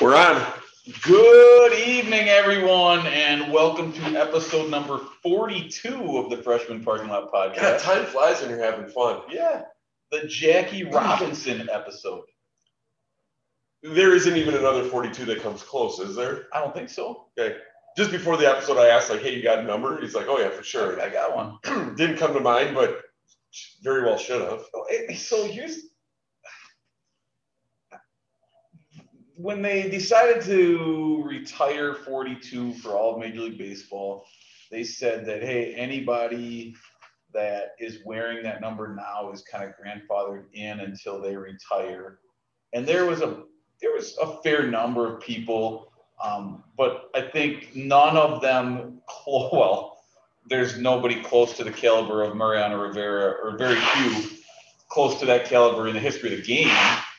We're on. Good evening, everyone, and welcome to episode number 42 of the Freshman Parking Lot God, Podcast. time flies when you're having fun. Yeah, the Jackie Robinson episode. There isn't even another 42 that comes close, is there? I don't think so. Okay. Just before the episode, I asked, like, hey, you got a number? He's like, oh, yeah, for sure. I got one. Didn't come to mind, but very well should have. So, eh, So here's when they decided to retire 42 for all of Major League Baseball, they said that hey, anybody that is wearing that number now is kind of grandfathered in until they retire. And there was a there was a fair number of people, um, but I think none of them. Well, there's nobody close to the caliber of Mariano Rivera, or very few close to that caliber in the history of the game.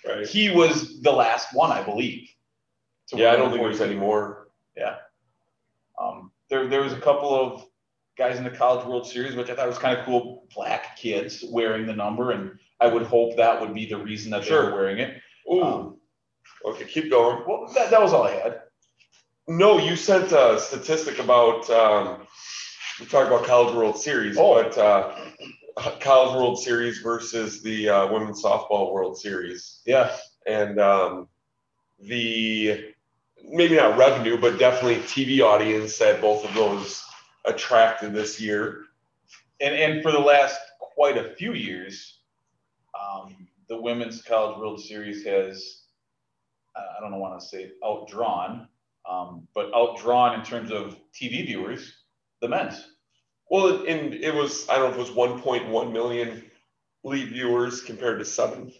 Right. He was the last one, I believe. Yeah, I don't think there's any more. Yeah. Um, there, there was a couple of guys in the College World Series, which I thought was kind of cool. Black kids wearing the number, and I would hope that would be the reason that they Sure. were wearing it. Ooh. Um, okay, keep going. well, that, that was all I had. No, you sent a statistic about, um, we talked about College World Series, Oh. but uh, College World Series versus the uh, Women's Softball World Series. Yeah, and um, the maybe not revenue, but definitely TV audience that both of those attracted this year. and and for the last quite a few years, um, the Women's College World Series has, I don't know want to say outdrawn, um, but outdrawn in terms of TV viewers, the men's. Well, and it was I don't know if it was 1.1 million lead viewers compared to seven.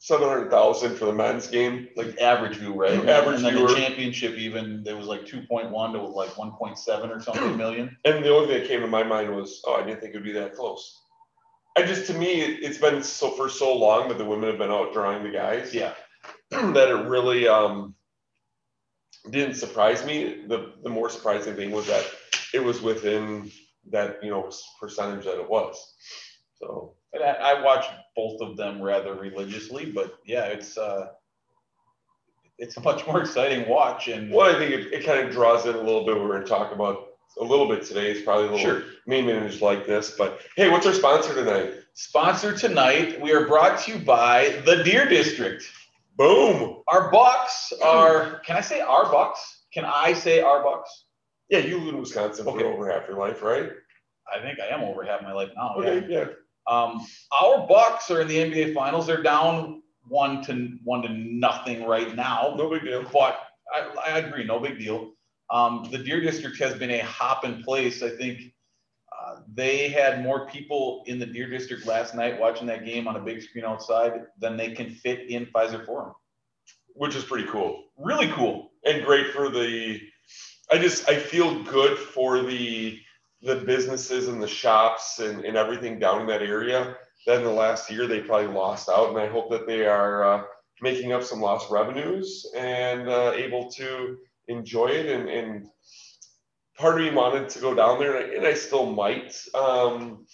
700,000 for the men's game. like average view, right? Average and then viewer. the championship even there was like two point one to like one point seven or something million. And the only thing that came to my mind was, oh, I didn't think it would be that close. I just, to me, it- it's been so for so long that the women have been outdrawing the guys. Yeah, that it really um, didn't surprise me. The the more surprising thing was that it was within that you know percentage that it was. So and I, I watch both of them rather religiously, but yeah, it's uh, it's a much more exciting watch and well, I think it, it kind of draws in a little bit. We're going to talk about a little bit today. It's probably a little sure. main managers like this, but hey, what's our sponsor tonight? Sponsor tonight, we are brought to you by the Deer District. Boom. Our bucks are. Can I say our bucks? Can I say our bucks? Yeah, you live in Wisconsin Okay. for over half your life, right? I think I am over half my life now. yeah. Okay, yeah. Um, our Bucks are in the NBA Finals. They're down one to one to nothing right now. No big deal. But I, I agree, no big deal. Um, the Deer District has been a hop in place. I think uh, they had more people in the Deer District last night watching that game on a big screen outside than they can fit in Fiserv Forum. Which is pretty cool. Really cool. and great for the i just i feel good for the the businesses and the shops and, and everything down in that area. That in the last year they probably lost out and i hope that they are uh, making up some lost revenues and uh, able to enjoy it. And, and part of me wanted to go down there and I, and I still might um,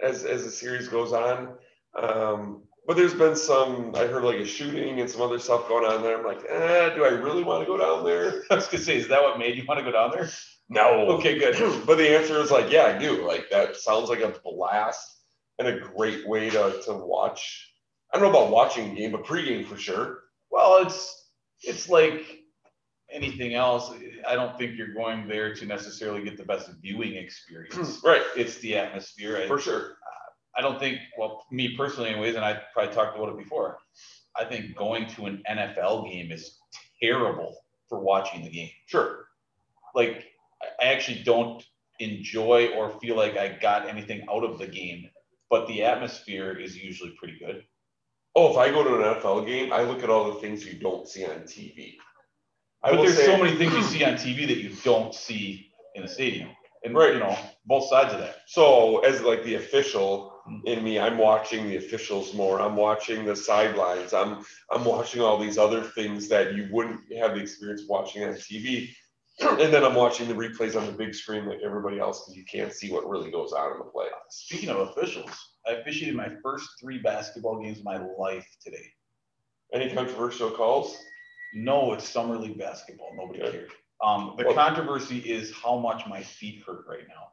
as as the series goes on. Um, but there's been some I heard like a shooting and some other stuff going on there. I'm like, eh, do I really want to go down there? I was gonna say, is that what made you want to go down there? No. Okay, good. but the answer is like, yeah, I do. Like that sounds like a blast and a great way to, to watch. I don't know about watching a game, but pregame for sure. Well, it's it's like anything else. I don't think you're going there to necessarily get the best viewing experience. Right. It's the atmosphere. For sure. I don't think, well, me personally, anyways, and I probably talked about it before. I think going to an NFL game is terrible for watching the game. Sure. Like, I- actually don't enjoy or feel like I got anything out of the game, but the atmosphere is usually pretty good. Oh, if I go to an NFL game, I look at all the things you don't see on TV. I But there's say, so many things you see on TV that you don't see in the stadium. And, Right. you know, both sides of that. So as like the official in me, I'm watching the officials more. I'm watching the sidelines. I'm I'm watching all these other things that you wouldn't have the experience of watching on TV. And then I'm watching the replays on the big screen like everybody else because you can't see what really goes on in the play. Speaking of officials, I officiated my first three basketball games of my life today. Any controversial calls? No, it's summer league basketball. Nobody Okay. cared. Um, the Well- controversy is how much my feet hurt right now.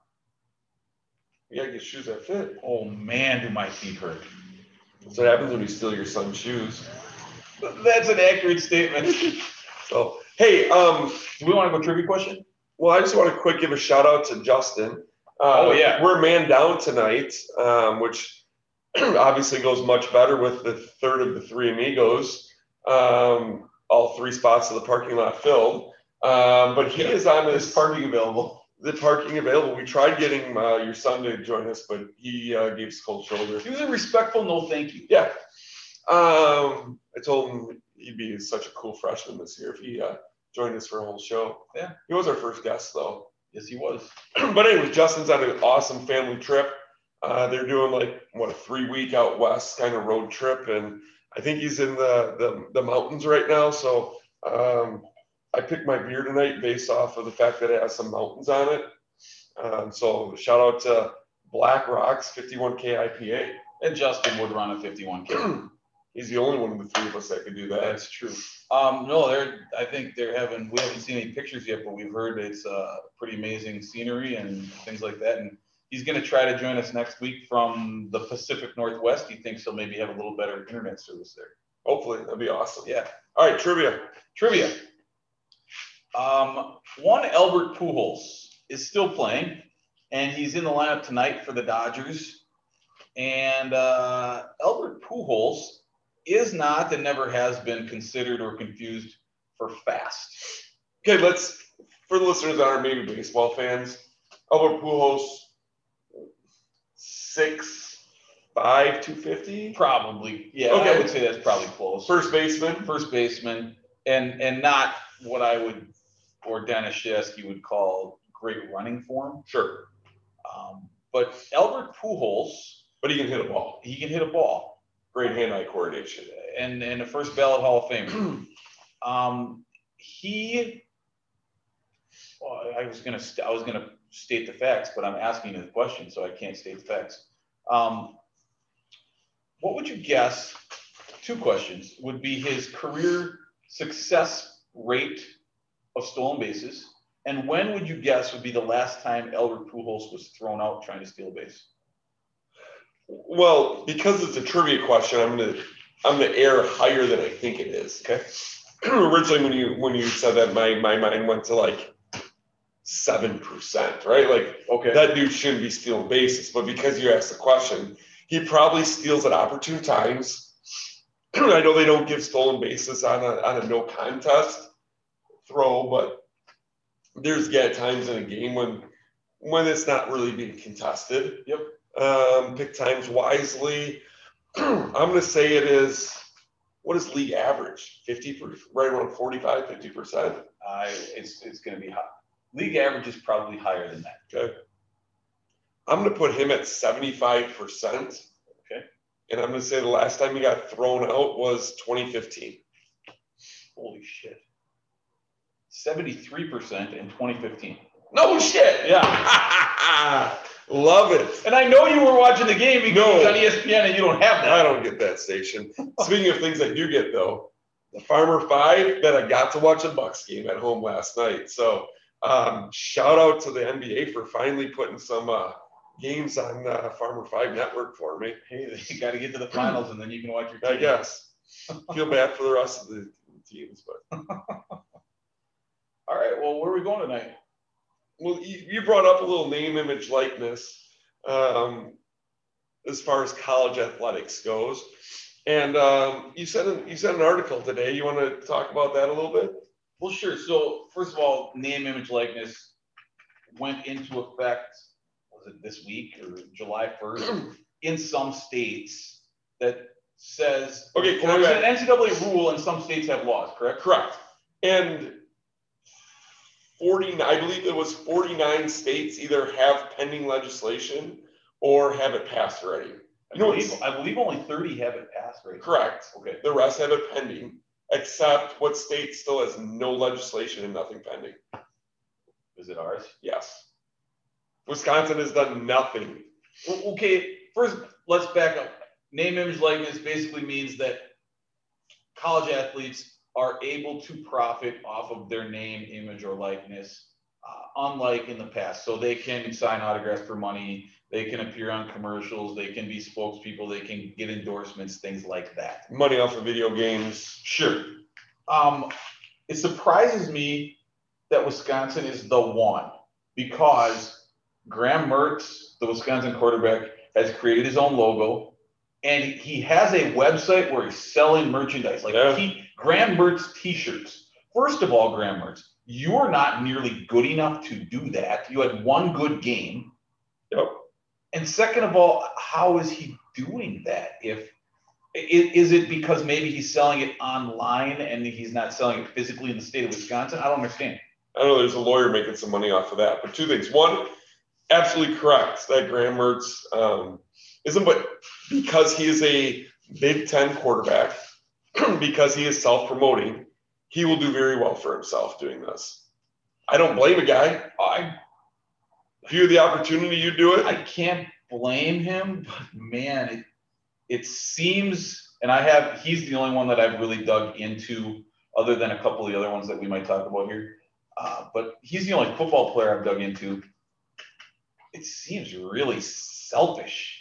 You gotta get shoes that fit. Oh man, do my feet hurt. That's what happens when you steal your son's shoes. That's an accurate statement. So, hey, um, Do we want to go trivia question? well, I just want to quick give a shout out to Justin. Uh, Oh, yeah. We're man down tonight, um, which obviously goes much better with the third of the three amigos. Um, all three spots of the parking lot filled. Um, but he is on this parking available. The parking available. We tried getting uh, your son to join us, but he uh, gave us cold shoulder. He was a respectful no thank you. Yeah. Um, I told him he'd be such a cool freshman this year if he uh, joined us for a whole show. Yeah. He was our first guest though. Yes, he was. but anyway, Justin's on an awesome family trip. Uh, they're doing like what a three week out west kind of road trip, and I think he's in the the, the mountains right now. So um, I picked my beer tonight based off of the fact that it has some mountains on it. Um, so shout out to Black Rocks 51K IPA. And Justin would run a 51K. He's the only one of the three of us that could do that. That's true. Um, no, they're, I think they're having, we haven't seen any pictures yet, but we've heard it's, uh, pretty amazing scenery and things like that. And he's gonna try to join us next week from the Pacific Northwest. He thinks he'll maybe have a little better internet service there. Hopefully, that'd be awesome. Yeah. All right, trivia. Trivia. Um, one Albert Pujols is still playing, and he's in the lineup tonight for the Dodgers. And uh, Albert Pujols is not and never has been considered or confused for fast. Okay, let's for the listeners that aren't maybe baseball fans. Albert Pujols, six five two fifty. Probably, yeah. Okay. I would say that's probably close. First baseman. First baseman, and and not what I would or Dennis Shesky would call great running form. Sure, Um, but Albert Pujols, but he can hit a ball. he can hit a ball. Great hand-eye coordination. and and a first ballot Hall of Famer. Um, he, well, I was gonna st- I was gonna state the facts, but I'm asking you the question, so I can't state the facts. Um, what would you guess? Two questions would be his career success rate of stolen bases, and when would you guess would be the last time Albert Pujols was thrown out trying to steal a base? Well, because it's a trivia question, I'm gonna I'm gonna air higher than I think it is. Okay. Originally, when you when you said that, my my mind went to like seven percent, right? Like Okay. that dude shouldn't be stealing bases, but because you asked the question, he probably steals at opportune times. I know they don't give stolen bases on a on a no contest throw, but there's get times in a game when when it's not really being contested. Yep. Um, pick times wisely. I'm gonna say it is what is league average? 50 per, right around 45, 50 percent. I, it's, it's gonna be high. League average is probably higher than that. Okay. I'm gonna put him at 75 percent. Okay. And I'm gonna say the last time he got thrown out was 2015. Holy shit. Seventy-three percent in twenty fifteen. No shit. Yeah. Love it. And I know you were watching the game because No. it's on ESPN and you don't have that. I don't get that station. Speaking of things I do get though, the Farmer Five that I got to watch a Bucks game at home last night. So um, shout out to the NBA for finally putting some uh, games on uh, Farmer Five Network for me. Hey, you gotta get to the finals and then you can watch your I team. guess. Feel bad for the rest of the teams, but All right, well, where are we going tonight? well, you, you brought up a little name, image, likeness um, as far as college athletics goes, and um, you sent an, you sent an article today. You want to talk about that a little bit? Well, sure. So first of all, name, image, likeness went into effect, was it this week or July first? In some states that says. Okay, can Or I- it's an NCAA rule and some states have laws, correct? Correct. And 49, I believe it was 49 states either have pending legislation or have it passed already. I You believe, I believe only thirty have it passed right. Correct. Okay. The rest have it pending, except what state still has no legislation and nothing pending? Is it ours? Yes. Wisconsin has done nothing. Well, okay, first, let's back up. Name, image, likeness basically means that college athletes are able to profit off of their name, image, or likeness, uh, unlike in the past. So they can sign autographs for money, they can appear on commercials, they can be spokespeople, they can get endorsements, things like that. Money off of video games, sure. Um, it surprises me that Wisconsin is the one because Graham Mertz, the Wisconsin quarterback, has created his own logo and he has a website where he's selling merchandise like Yeah. he, Graham Mertz t-shirts. First of all, Graham Mertz, you're not nearly good enough to do that. You had one good game. Yep. And second of all, how is he doing that? If is it because maybe he's selling it online and he's not selling it physically in the state of Wisconsin? I don't understand. I know there's a lawyer making some money off of that, but two things. One, absolutely correct that Graham Mertz um, isn't, but because he is a Big Ten quarterback, because he is self promoting, he will do very well for himself doing this. I don't blame a guy. I If you have the opportunity, you do it. I can't blame him, but man, it it seems, and I have he's the only one that I've really dug into, other than a couple of the other ones that we might talk about here. Uh, but he's the only football player I've dug into. It seems really selfish.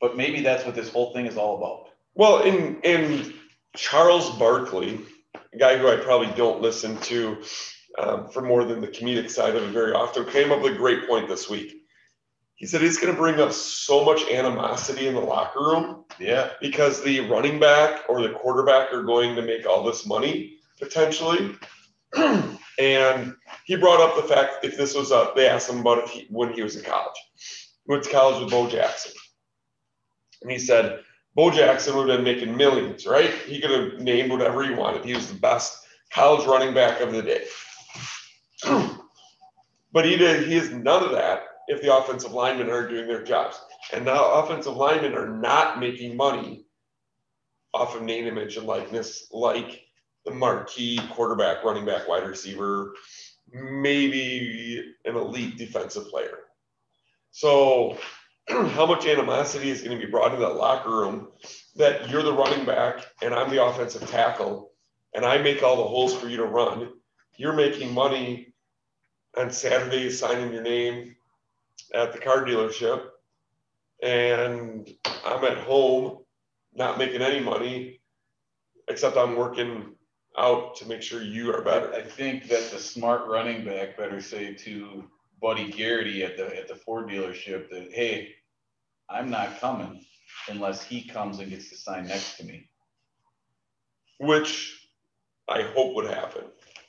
But maybe that's what this whole thing is all about. Well, in in Charles Barkley, a guy who I probably don't listen to um, for more than the comedic side of it very often, came up with a great point this week. He said it's going to bring up so much animosity in the locker room Yeah. because the running back or the quarterback are going to make all this money potentially. and he brought up the fact if this was a, they asked him about it when he was in college. He went to college with Bo Jackson. And he said, Bo Jackson would have been making millions, right? He could have named whatever he wanted. He was the best college running back of the day. but he did, he is none of that if the offensive linemen are doing their jobs. And now offensive linemen are not making money off of name, image, and likeness like the marquee quarterback, running back, wide receiver, maybe an elite defensive player. So, how much animosity is going to be brought into that locker room that you're the running back and I'm the offensive tackle and I make all the holes for you to run? You're making money on Saturdays signing your name at the car dealership and I'm at home not making any money except I'm working out to make sure you are better. I think that the smart running back better say to Buddy Garrity at the at the Ford dealership that hey, I'm not coming unless he comes and gets to sign next to me, which I hope would happen,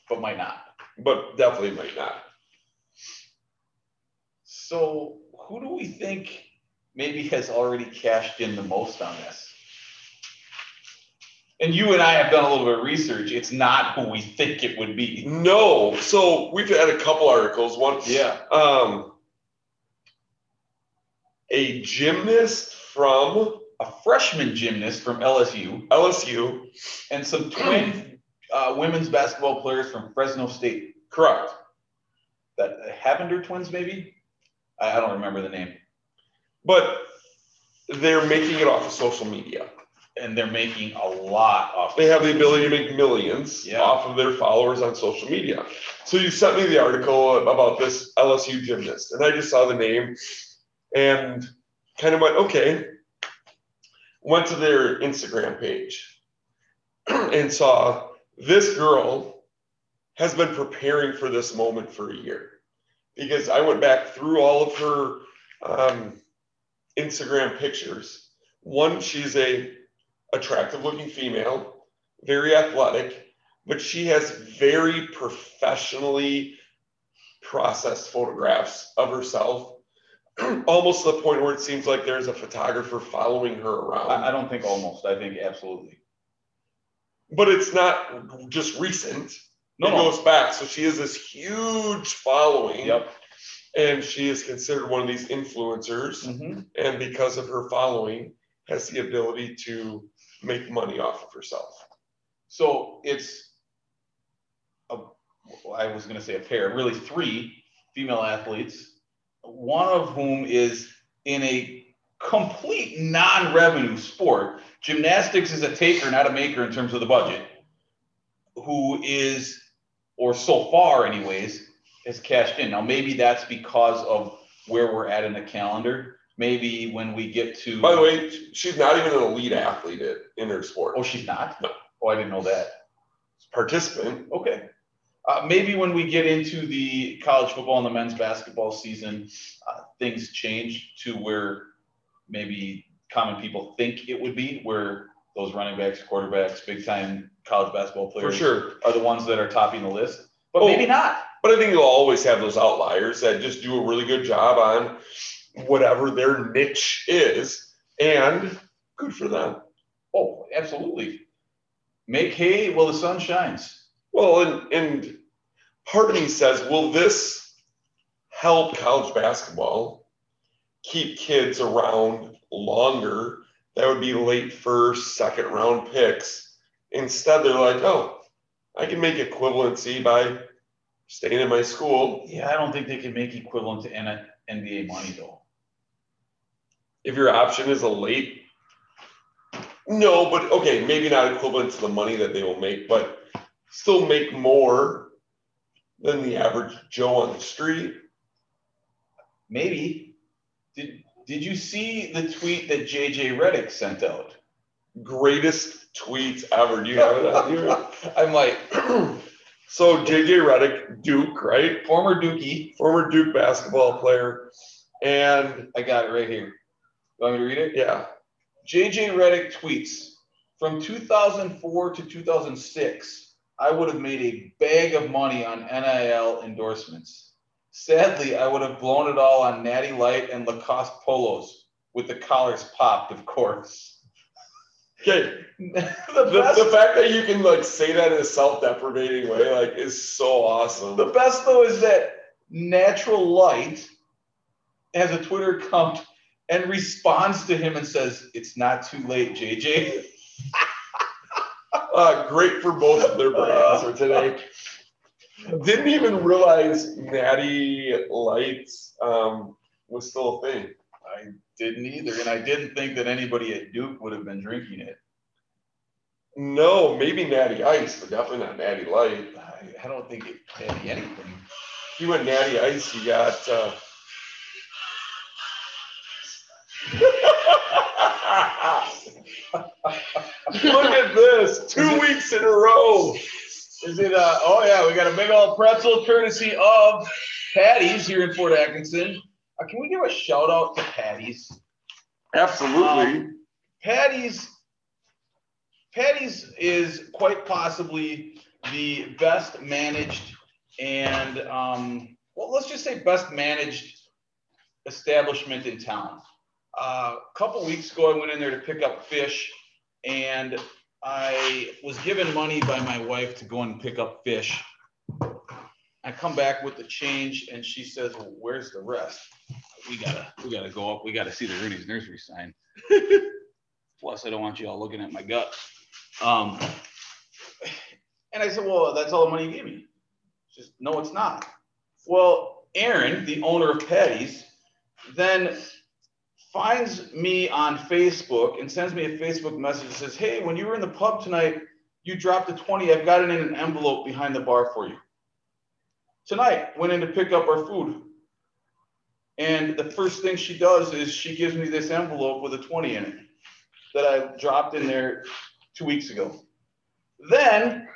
but might not. but definitely might not. So who do we think maybe has already cashed in the most on this? And you and I have done a little bit of research. It's not who we think it would be. No, so we've had a couple articles. One, Yeah. um, a gymnast from A freshman gymnast from LSU LSU, and some twin uh, women's basketball players from Fresno State. correct? That Cavinder twins, maybe? I, I don't remember the name. But they're making it off of social media. And they're making a lot off. They have the ability to make millions Yeah. off of their followers on social media. So you sent me the article about this LSU gymnast, and I just saw the name and kind of went, okay. Went to their Instagram page and saw this girl has been preparing for this moment for a year because I went back through all of her um, Instagram pictures. One, she's a attractive looking female, very athletic, but she has very professionally processed photographs of herself, almost to the point where it seems like there's a photographer following her around. I, I don't think almost. I think absolutely. but it's not just recent. No, it no. goes back. So she has this huge following, Yep. and she is considered one of these influencers. Mhm. And because of her following, has the ability to make money off of herself. So it's a, I was going to say a pair, really three female athletes, one of whom is in a complete non-revenue sport. Gymnastics is a taker, not a maker in terms of the budget. who is, or so far anyways, has cashed in. Now, maybe that's because of where we're at in the calendar. Maybe when we get to. By the way, she's not even an elite athlete in her sport. Oh, she's not? No. Oh, I didn't know that. Participant. Okay. Uh, maybe when we get into the college football and the men's basketball season, uh, things change to where maybe common people think it would be, where those running backs, quarterbacks, big time college basketball players For sure. are the ones that are topping the list. But Oh. maybe not. But I think you'll always have those outliers that just do a really good job on whatever their niche is. And good for them. Oh, absolutely. Make hay while the sun shines. Well, and, and part of me says, will this help college basketball keep kids around longer? That would be late first, second round picks. Instead, they're like, oh, I can make equivalency by staying in my school. Yeah, I don't think they can make equivalent to NBA money though. If your option is a late, no, but okay, maybe not equivalent to the money that they will make, but still make more than the average Joe on the street. Maybe. Did Did you see the tweet that JJ Redick sent out? greatest tweets ever. Do you have it on here? I'm like, so JJ Redick, Duke, right? former Dookie. Former Duke basketball player. And I got it right here. You want me to read it? yeah, JJ Redick tweets from 2004 to 2006. I would have made a bag of money on NIL endorsements. Sadly, I would have blown it all on Natty Light and Lacoste polos with the collars popped, of course. okay. the The, the fact that you can like say that in a self-deprecating way, like, is so awesome. The best though is that Natural Light has a Twitter account and responds to him and says, "It's not too late, JJ." Uh, great for both of their brands for today. Didn't even realize Natty Lights um, was still a thing. I didn't either, and I didn't think that anybody at Duke would have been drinking it. No, maybe Natty Ice, but definitely not Natty Light. I, I don't think it had anything. If you went Natty Ice, you got. Uh... Look at this, two weeks in a row. Is it? Uh, oh yeah, we got a big old pretzel courtesy of Patty's here in Fort Atkinson. Uh, can we give a shout out to Patty's? Absolutely. Patty's Patty's is quite possibly the best managed and um, well, let's just say best managed establishment in town. Uh, a couple weeks ago, I went in there to pick up fish, and I was given money by my wife to go and pick up fish. I come back with the change, and she says, well, "Where's the rest?" We gotta, we gotta go up. We gotta see the Rooney's nursery sign. Plus, I don't want you all looking at my gut. Um, and I said, well, that's all the money you gave me. She says, no, it's not. Well, Aaron, the owner of Patty's, then finds me on Facebook and sends me a Facebook message that says, hey, when you were in the pub tonight, you dropped a 20. I've got it in an envelope behind the bar for you. Tonight, went in to pick up our food. And the first thing she does is she gives me this envelope with a 20 in it that I dropped in there two weeks ago. Then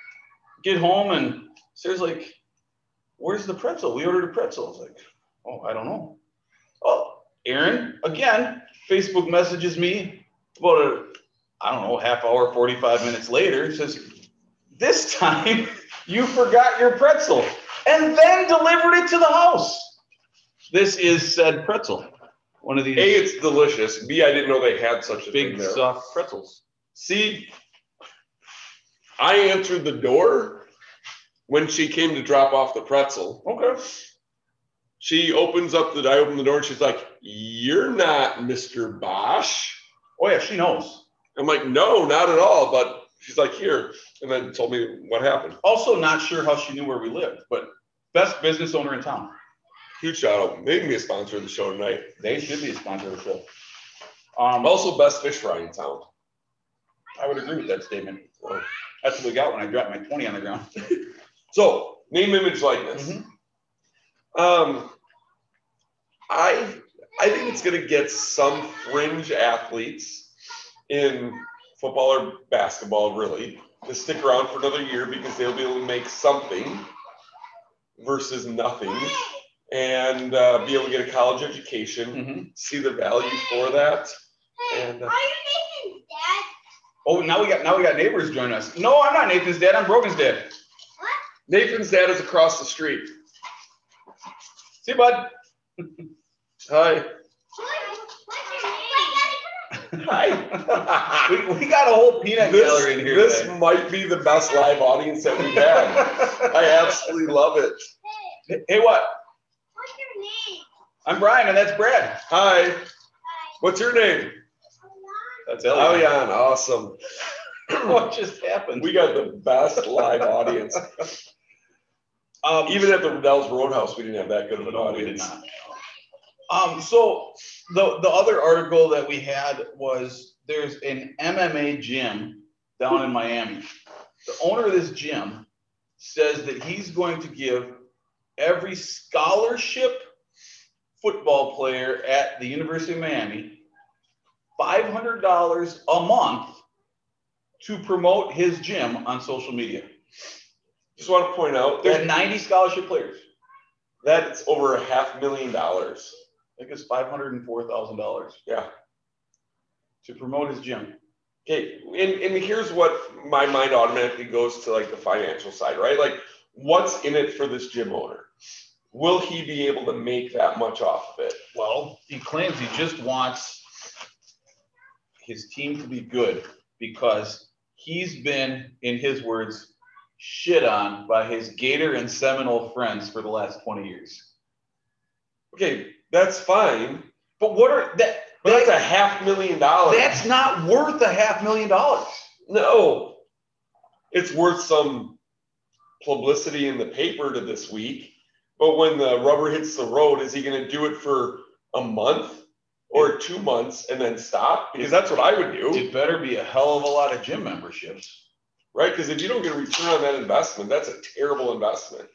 get home and Sarah's like, Where's the pretzel? We ordered a pretzel. I was like, Oh, I don't know. Aaron, again, Facebook messages me about a, I don't know, half hour, 45 minutes later, says, This time you forgot your pretzel and then delivered it to the house. This is said pretzel. One of these A, it's delicious. B, I didn't know they had such a big soft pretzels. See, I answered the door when she came to drop off the pretzel. Okay. She opens up the, I open the door and she's like, You're not Mr. Bosch. Oh yeah, she knows. I'm like, No, not at all. But she's like, Here. And then told me what happened. Also, not sure how she knew where we lived, but best business owner in town. Huge shout out. They can be a sponsor of the show tonight. They should be a sponsor of the show. Um, Also, best fish fry in town. I would agree with that statement. That's what we got when I dropped my twenty on the ground. So name, image, likeness. Mhm. Um, I I think it's going to get some fringe athletes in football or basketball, really, to stick around for another year because they'll be able to make something versus nothing, and uh, be able to get a college education, Mhm. see the value for that, and uh, Are you Nathan's dad? Oh, now we got, now we got neighbors join us. No, I'm not Nathan's dad, I'm Brogan's dad. What? Nathan's dad is across the street. See, bud? Hi. What- What's your name? Hi. We, we got a whole peanut this, gallery in here this today. might be the best live audience that we've had. I absolutely love it. Hey, Hey, what? what's your name? I'm Brian and that's Brad. Hi. Hi. What's your name? That's Oh, yeah, awesome. What just happened? We got the best live audience. Um, Even at the Riddell's Roadhouse, we didn't have that good of an No, we did audience. not. Um, so the, the other article that we had was there's an MMA gym down in Miami. The owner of this gym says that he's going to give every scholarship football player at the University of Miami five hundred dollars a month to promote his gym on social media. Just want to point out There's that ninety scholarship players. that's over a half million dollars. I think it's five hundred and four thousand dollars Yeah. to promote his gym. Okay, and, and here's what my mind automatically goes to like the financial side, right? Like, what's in it for this gym owner? Will he be able to make that much off of it? Well, he claims he just wants his team to be good because he's been, in his words, shit on by his Gator and Seminole friends for the last 20 years. Okay, that's fine, But what are that? but that's a half million dollars. That's not worth a half million dollars. no, it's worth some publicity in the paper to this week. But when the rubber hits the road, is he going to do it for a month or two months and then stop? Because that's what I would do. It better be a hell of a lot of gym memberships. Right? Because if you don't get a return on that investment, that's a terrible investment.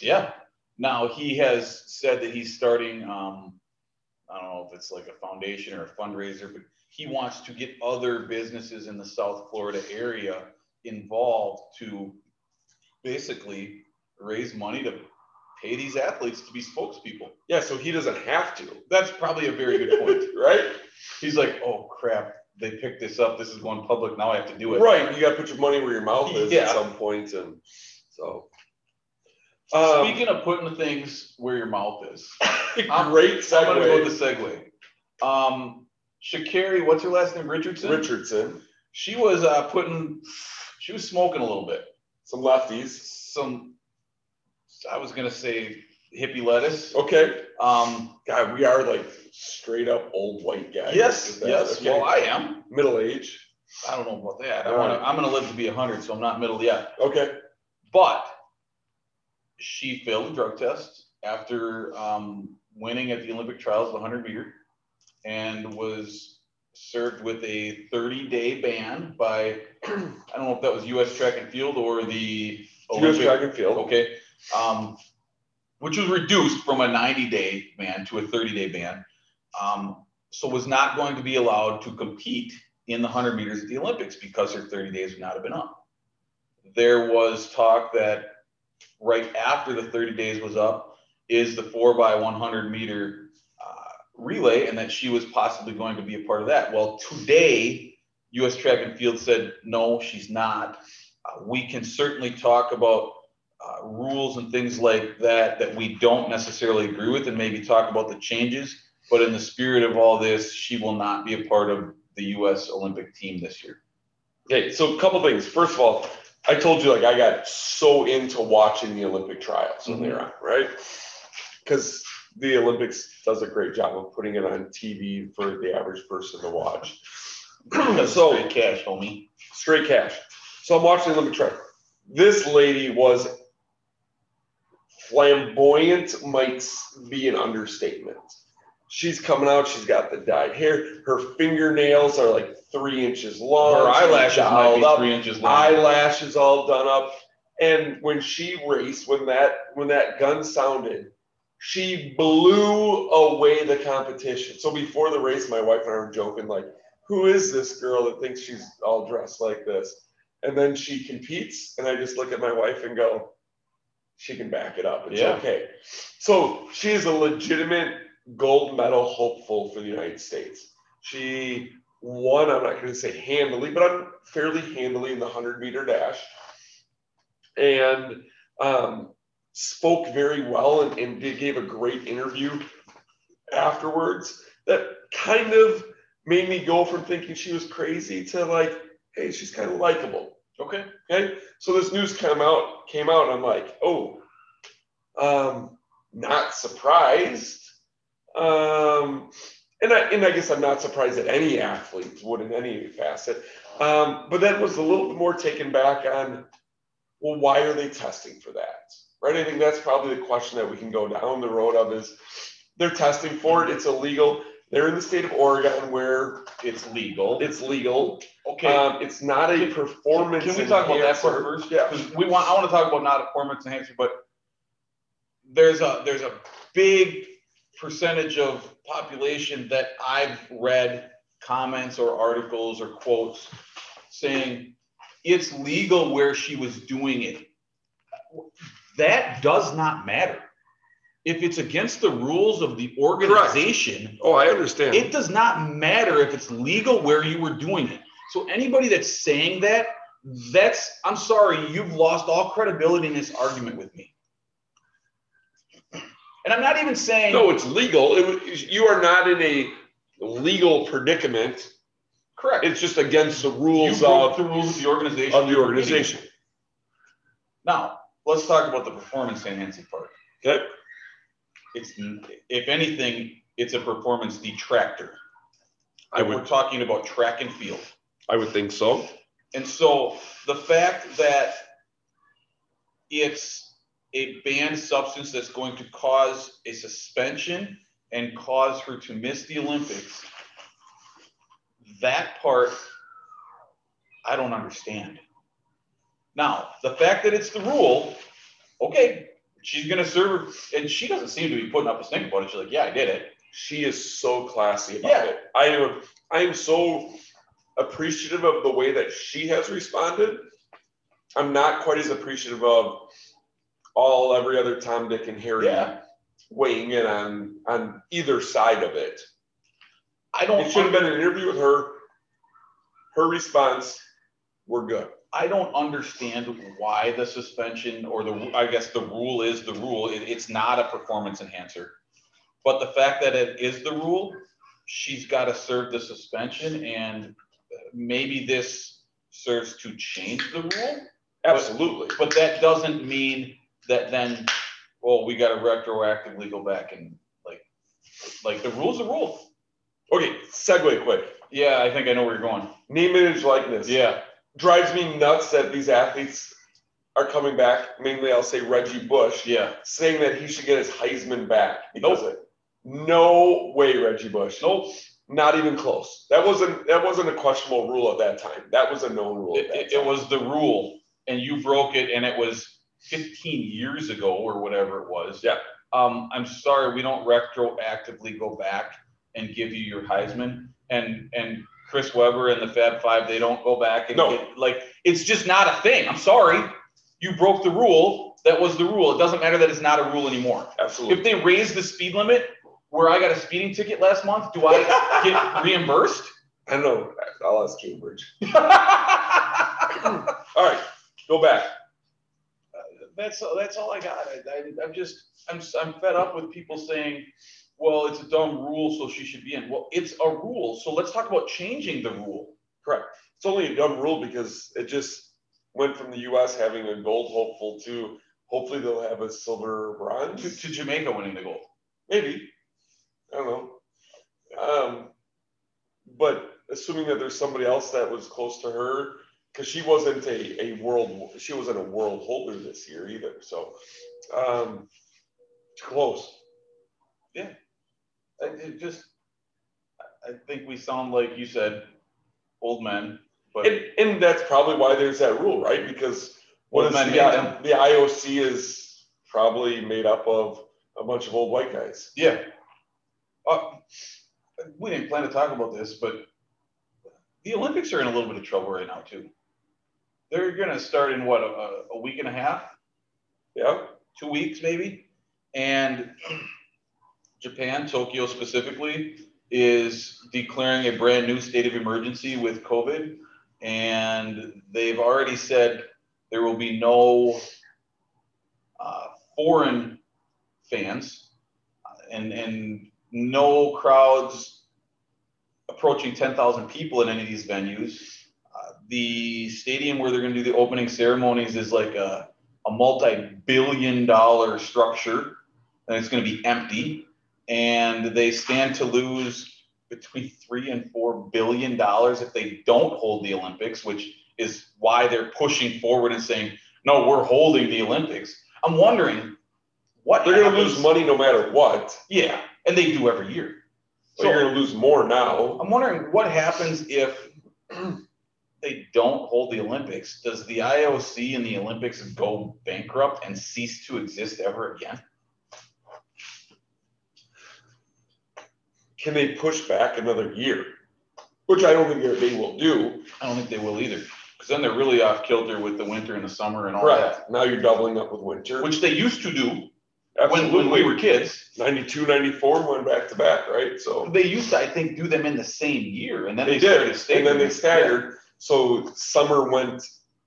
Yeah. Now he has said that he's starting. Um, I don't know if it's like a foundation or a fundraiser, but he wants to get other businesses in the South Florida area involved to basically raise money to pay these athletes to be spokespeople. Yeah, so he doesn't have to, That's probably a very good point. right? He's like, oh crap, they picked this up. This is going public. Now I have to do it. Right, you got to put your money where your mouth is Yeah. at some point, and so. Um, Speaking of putting things where your mouth is, great I'm gonna go with segue. the segue. Um, Shakari, what's her last name? Richardson. Richardson, She was uh, putting, she was smoking a little bit. some lefties. Some, I was gonna say hippie lettuce. Okay, Um, God, we are like straight up old white guy. yes, yes. okay. Well, I am. Middle age. I don't know about that. I wanna, I'm gonna live to be hundred, so I'm not middle yet. Okay, But she failed a drug test after um, winning at the Olympic trials, the 100 meter, and was served with a 30 day ban by, I don't know if that was US track and field or the US track and field. Okay. Um, which was reduced from a 90 day ban to a 30 day ban. Um, so was not going to be allowed to compete in the 100 meters at the Olympics because her 30 days would not have been up. There was talk that right after the 30 days was up is the 4 by 100 meter uh, relay and that she was possibly going to be a part of that. Well, today, US Track and Field said, no, she's not. Uh, we can certainly talk about uh, rules and things like that that we don't necessarily agree with and maybe talk about the changes. But in the spirit of all this, she will not be a part of the US Olympic team this year. Okay, so a couple things. First of all, I told you like I got so into watching the Olympic trials when they were on, mm-hmm. right? Because the Olympics does a great job of putting it on TV for the average person to watch. so Straight cash, homie. straight cash. So I'm watching the Olympic trial. This lady was flamboyant, might be an understatement. She's coming out. She's got the dyed hair. Her fingernails are like three inches long. Her eyelashes might be up, three inches long. Eyelashes all done up. And when she raced, when that when that gun sounded, she blew away the competition. So before the race, my wife and I were joking, like, who is this girl that thinks she's all dressed like this? And then she competes, and I just look at my wife and go, she can back it up. It's Yeah. okay. So she is a legitimate gold medal hopeful for the United States. She won, I'm not going to say handily, but I'm fairly handily in the 100 meter dash. And um, spoke very well and, and did, gave a great interview afterwards that kind of made me go from thinking she was crazy to like, hey, she's kind of likable. Okay. Okay. So this news came out, came out, and I'm like, oh, um, not surprised. Um, and I, and I guess I'm not surprised that any athlete would in any facet. Um, but that was a little bit more taken back on, well, why are they testing for that? Right. I think that's probably the question that we can go down the road of is they're testing for it. It's illegal. They're in the state of Oregon where It's legal. it's legal. Okay. Um, it's not a performance. Can we talk about that first? Yeah. Because we want, I want to talk about not a performance enhancer, but there's a, there's a big percentage of population that I've read comments or articles or quotes saying it's legal where she was doing it. That does not matter. If it's against the rules of the organization, Oh, I understand. it does not matter if it's legal where you were doing it. So anybody that's saying that, that's I'm sorry, you've lost all credibility in this argument with me. And I'm not even saying no, it's legal. It, you are not in a legal predicament. correct. It's just against the rules broke of, the rules of the organization. of the organization. Now, let's talk about the performance enhancing part. Okay. It's if anything, it's a performance detractor. I If we're talking about track and field. I would think so. And so the fact that it's a banned substance that's going to cause a suspension and cause her to miss the Olympics, that part, I don't understand. Now, the fact that it's the rule, okay, she's gonna serve, and she doesn't seem to be putting up a stink about it. She's like, yeah, I did it. She is so classy about Yeah. it. I am, I am so appreciative of the way that she has responded. I'm not quite as appreciative of all every other Tom, Dick, and Harry Yeah. weighing in on on either side of it. I don't. It should have been an interview with her. Her response, we're good. I don't understand why the suspension or the, I guess the rule is the rule. It, it's not a performance enhancer. But the fact that it is the rule, she's got to serve the suspension and maybe this serves to change the rule. Absolutely. But that doesn't mean that then, well, we got to retroactively go back and like, like the rule's a rule. Okay, segue quick. Yeah, I think I know where you're going. Name, image, likeness. Yeah. Drives me nuts that these athletes are coming back. Mainly, I'll say Reggie Bush, Yeah. saying that he should get his Heisman back because of it. No way, Reggie Bush. Nope. Not even close. That wasn't that wasn't a questionable rule at that time. That was a known rule. It, at that it, it was the rule and you broke it and it was fifteen years ago or whatever it was. Yeah. Um, I'm sorry, we don't retroactively go back and give you your Heisman and, and Chris Webber and the Fab Five, they don't go back and No. get, like, it's just not a thing. I'm sorry. You broke the rule. That was the rule. It doesn't matter that it's not a rule anymore. Absolutely. If they raise the speed limit where I got a speeding ticket last month, do I get reimbursed? I don't know. I'll ask Cambridge. All right, go back. That's that's all I got. I, I, I'm just I'm I'm fed up with people saying, "Well, it's a dumb rule, so she should be in." Well, it's a rule, so let's talk about changing the rule. Correct. It's only a dumb rule because it just went from the U.S. having a gold hopeful to hopefully they'll have a silver or bronze. To, to Jamaica winning the gold. Maybe. I don't know. Um, but assuming that there's somebody else that was close to her, because she wasn't a, a world, she wasn't a world holder this year either. So um, close. Yeah. I, it just, I- think we sound like you said, old men, but And, and that's probably why there's that rule, right? Because what is men the, I- the IOC is probably made up of a bunch of old white guys. yeah. Uh, we didn't plan to talk about this, but the Olympics are in a little bit of trouble right now too. They're gonna start in what, a, a week and a half? Yeah, two weeks maybe. And Japan, Tokyo specifically, is declaring a brand new state of emergency with COVID. And they've already said there will be no uh, foreign fans and, and no crowds approaching 10,000 people in any of these venues. The stadium where they're going to do the opening ceremonies is like a a multi-billion dollar structure and it's going to be empty and they stand to lose between three and four billion dollars if they don't hold the olympics which is why they're pushing forward and saying no we're holding the olympics i'm wondering what they're gonna lose money no matter what. yeah and they do every year So you're gonna lose more now. I'm wondering what happens if they don't hold the Olympics? Does the IOC and the Olympics go bankrupt and cease to exist ever again? Can they push back another year? Which I don't think they will do. I don't think they will either, because then they're really off kilter with the winter and the summer and all that, Correct. Now you're doubling up with winter. which they used to do when, when we were kids. 92, 94 went back to back, right? So They used to, I think, do them in the same year, and then they they, did, and then they staggered. So summer went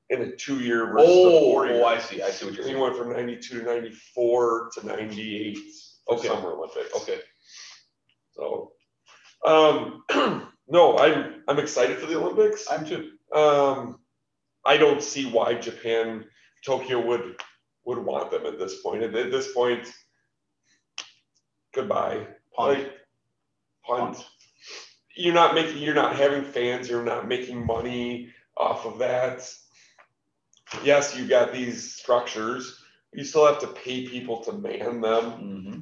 in a two-year Yeah. versus a Oh, four-year. oh, I see. I see what you're saying. it went from 92 to 94 to 98 for Okay. Summer Olympics. Okay. So, um, no, I'm I'm excited for the Olympics. I'm too. Um, I don't see why Japan, Tokyo would would want them at this point. At, at this point, goodbye. Punt. Like, punt. You're not making. You're not having fans. You're not making money off of that. Yes, you've got these structures. You still have to pay people to man them.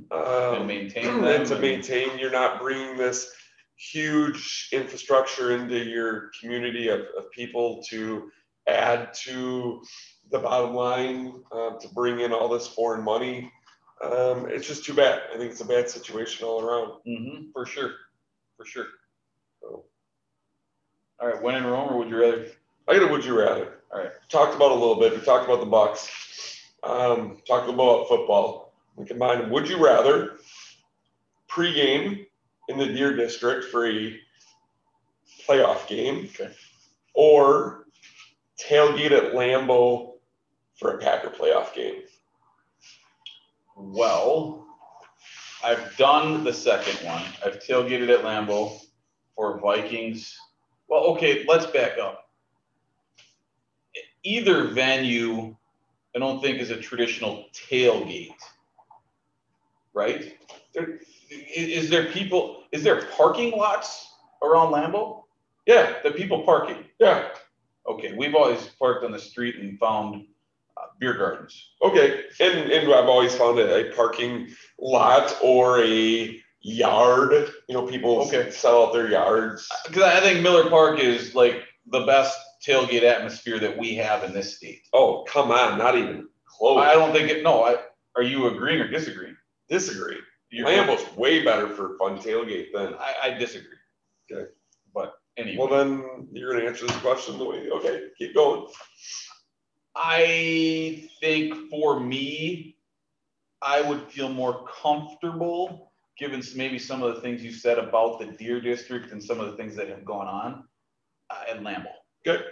Mhm. Um, And maintain them. and to maintain, you're not bringing this huge infrastructure into your community of, of people to add to the bottom line, uh, to bring in all this foreign money. Um, it's just too bad. I think it's a bad situation all around. Mhm, for sure, for sure. All right, when in Rome, or would you rather? I got a would you rather. All right. Talked about a little bit. We talked about the Bucks. Um, talked about football. We combined would you rather pregame in the Deer District for a playoff game, Okay. or tailgate at Lambeau for a Packer playoff game. Well, I've done the second one. I've tailgated at Lambeau for Vikings. Well, okay, let's back up. Either venue, I don't think is a traditional tailgate, right? There, is there people? Is there parking lots around Lambeau? Yeah, The people parking. yeah, Okay, we've always parked on the street and found uh, beer gardens. okay. And and I've always found a, a parking lot or a yard. You know, people Okay. sell out their yards. Because I think Miller Park is like the best tailgate atmosphere that we have in this state. Oh, come on, not even close. I don't think it. No, I. Are you agreeing or disagreeing? disagree. You're- Lambeau's way better for fun tailgate than. I, I disagree. Okay. But anyway, Well, then you're gonna answer this question the way. Okay, keep going. I think for me, I would feel more comfortable given maybe some of the things you said about the Deer District and some of the things that have gone on uh, at Lambeau. Good.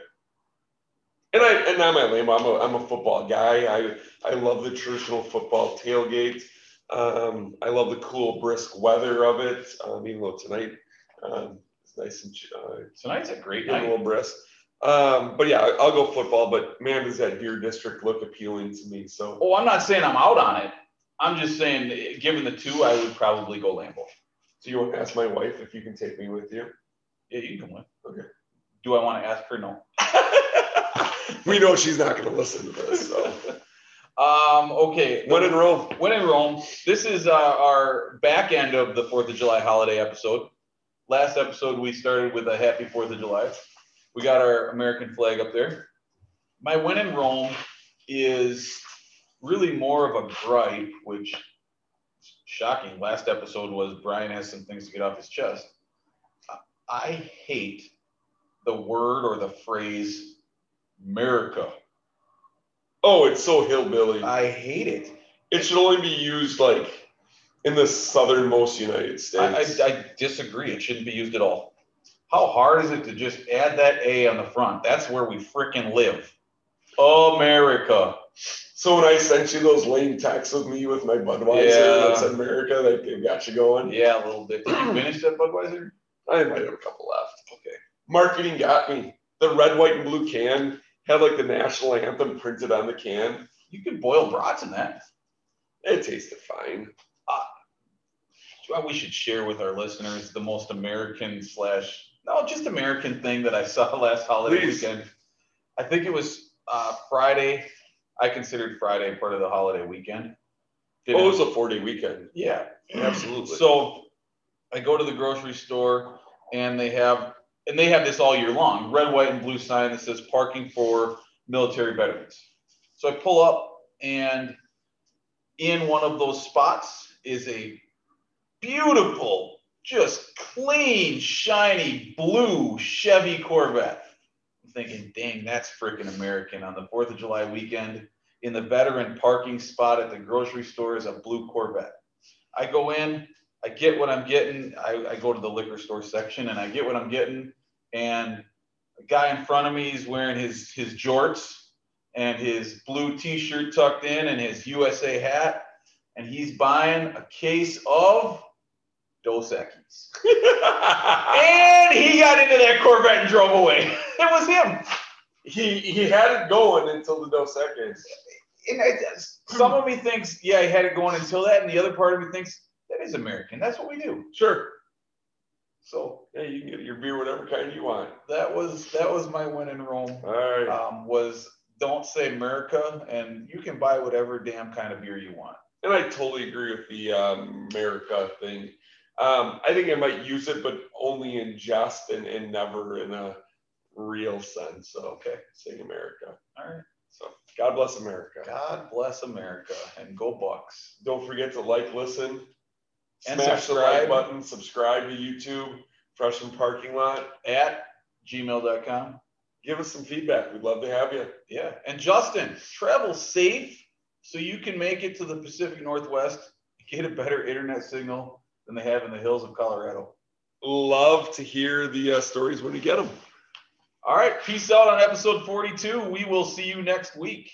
And I and I'm at Lambeau. I'm a I'm a football guy. I I love the traditional football tailgate. Um, I love the cool brisk weather of it. Um, even though tonight um, it's nice and uh, Tonight's a great getting a little brisk. Um, but yeah, I'll go football. But man, does that Deer District look appealing to me? So Oh, I'm not saying I'm out on it. I'm just saying, given the two, I would probably go Lambeau. so you want to ask my wife if you can take me with you? Yeah, you can win. Okay. Do I want to ask her? No. we know she's not going to listen to this. So Um, okay. When in Rome. When in Rome. This is uh, our back end of the Fourth of July holiday episode. Last episode we started with a Happy Fourth of July. We got our American flag up there. My when in Rome is really more of a gripe, which shocking. Last episode was Brian has some things to get off his chest. I hate the word or the phrase America. Oh, it's so hillbilly. I hate it. It should only be used like in the southernmost United I, States. I, I disagree. It shouldn't be used at all. How hard is it to just add that A on the front? That's where we freaking live. America. So when I sent you those lame texts with me with my Budweiser Yeah. that said America, that got you going. Yeah, a little bit. Did you finish that Budweiser? I might have a couple left. Okay. Marketing got me. The red, white, and blue can had like the national anthem printed on the can. You can boil brats in that. It tasted fine. Well, we should share with our listeners the most American slash no, just American thing that I saw last holiday Please. weekend. I think it was uh, Friday. I considered Friday part of the holiday weekend. Oh, Didn't- Oh, it was a four day weekend. yeah, Absolutely. So I go to the grocery store and they have and they have this all year long, red, white, and blue sign that says parking for military veterans. So I pull up and in one of those spots is a beautiful, just clean, shiny blue Chevy Corvette. Thinking, dang, that's freaking American on the 4th of July weekend. In the veteran parking spot at the grocery store is a blue Corvette. I go in, I get what I'm getting. I, I go to the liquor store section and I get what I'm getting. And a guy in front of me is wearing his his jorts and his blue t-shirt tucked in and his USA hat. And he's buying a case of Dos Equis. And he got into that Corvette and drove away. It was him. he he had it going until the Dos Equis. And I, some of me thinks, yeah, he had it going until that, and the other part of me thinks that is American. That's what we do. Sure. So yeah, you can get your beer whatever kind you want. that was that was my win in Rome. All right. Um, was don't say America, and you can buy whatever damn kind of beer you want. And I totally agree with the um, America thing. Um, I think I might use it, but only in jest and, and never in a real sense. So, okay, sing America. All right. So, God bless America. God bless America and go Bucks. Don't forget to like, listen, And smash the subscribe. like button, subscribe to YouTube, Freshman Parking Lot. At gmail.com. Give us some feedback. We'd love to have you. Yeah. And Justin, travel safe so you can make it to the Pacific Northwest, and get a better internet signal than they have in the hills of Colorado. Love to hear the uh, stories when you get them. All right. Peace out on episode 42. We will see you next week.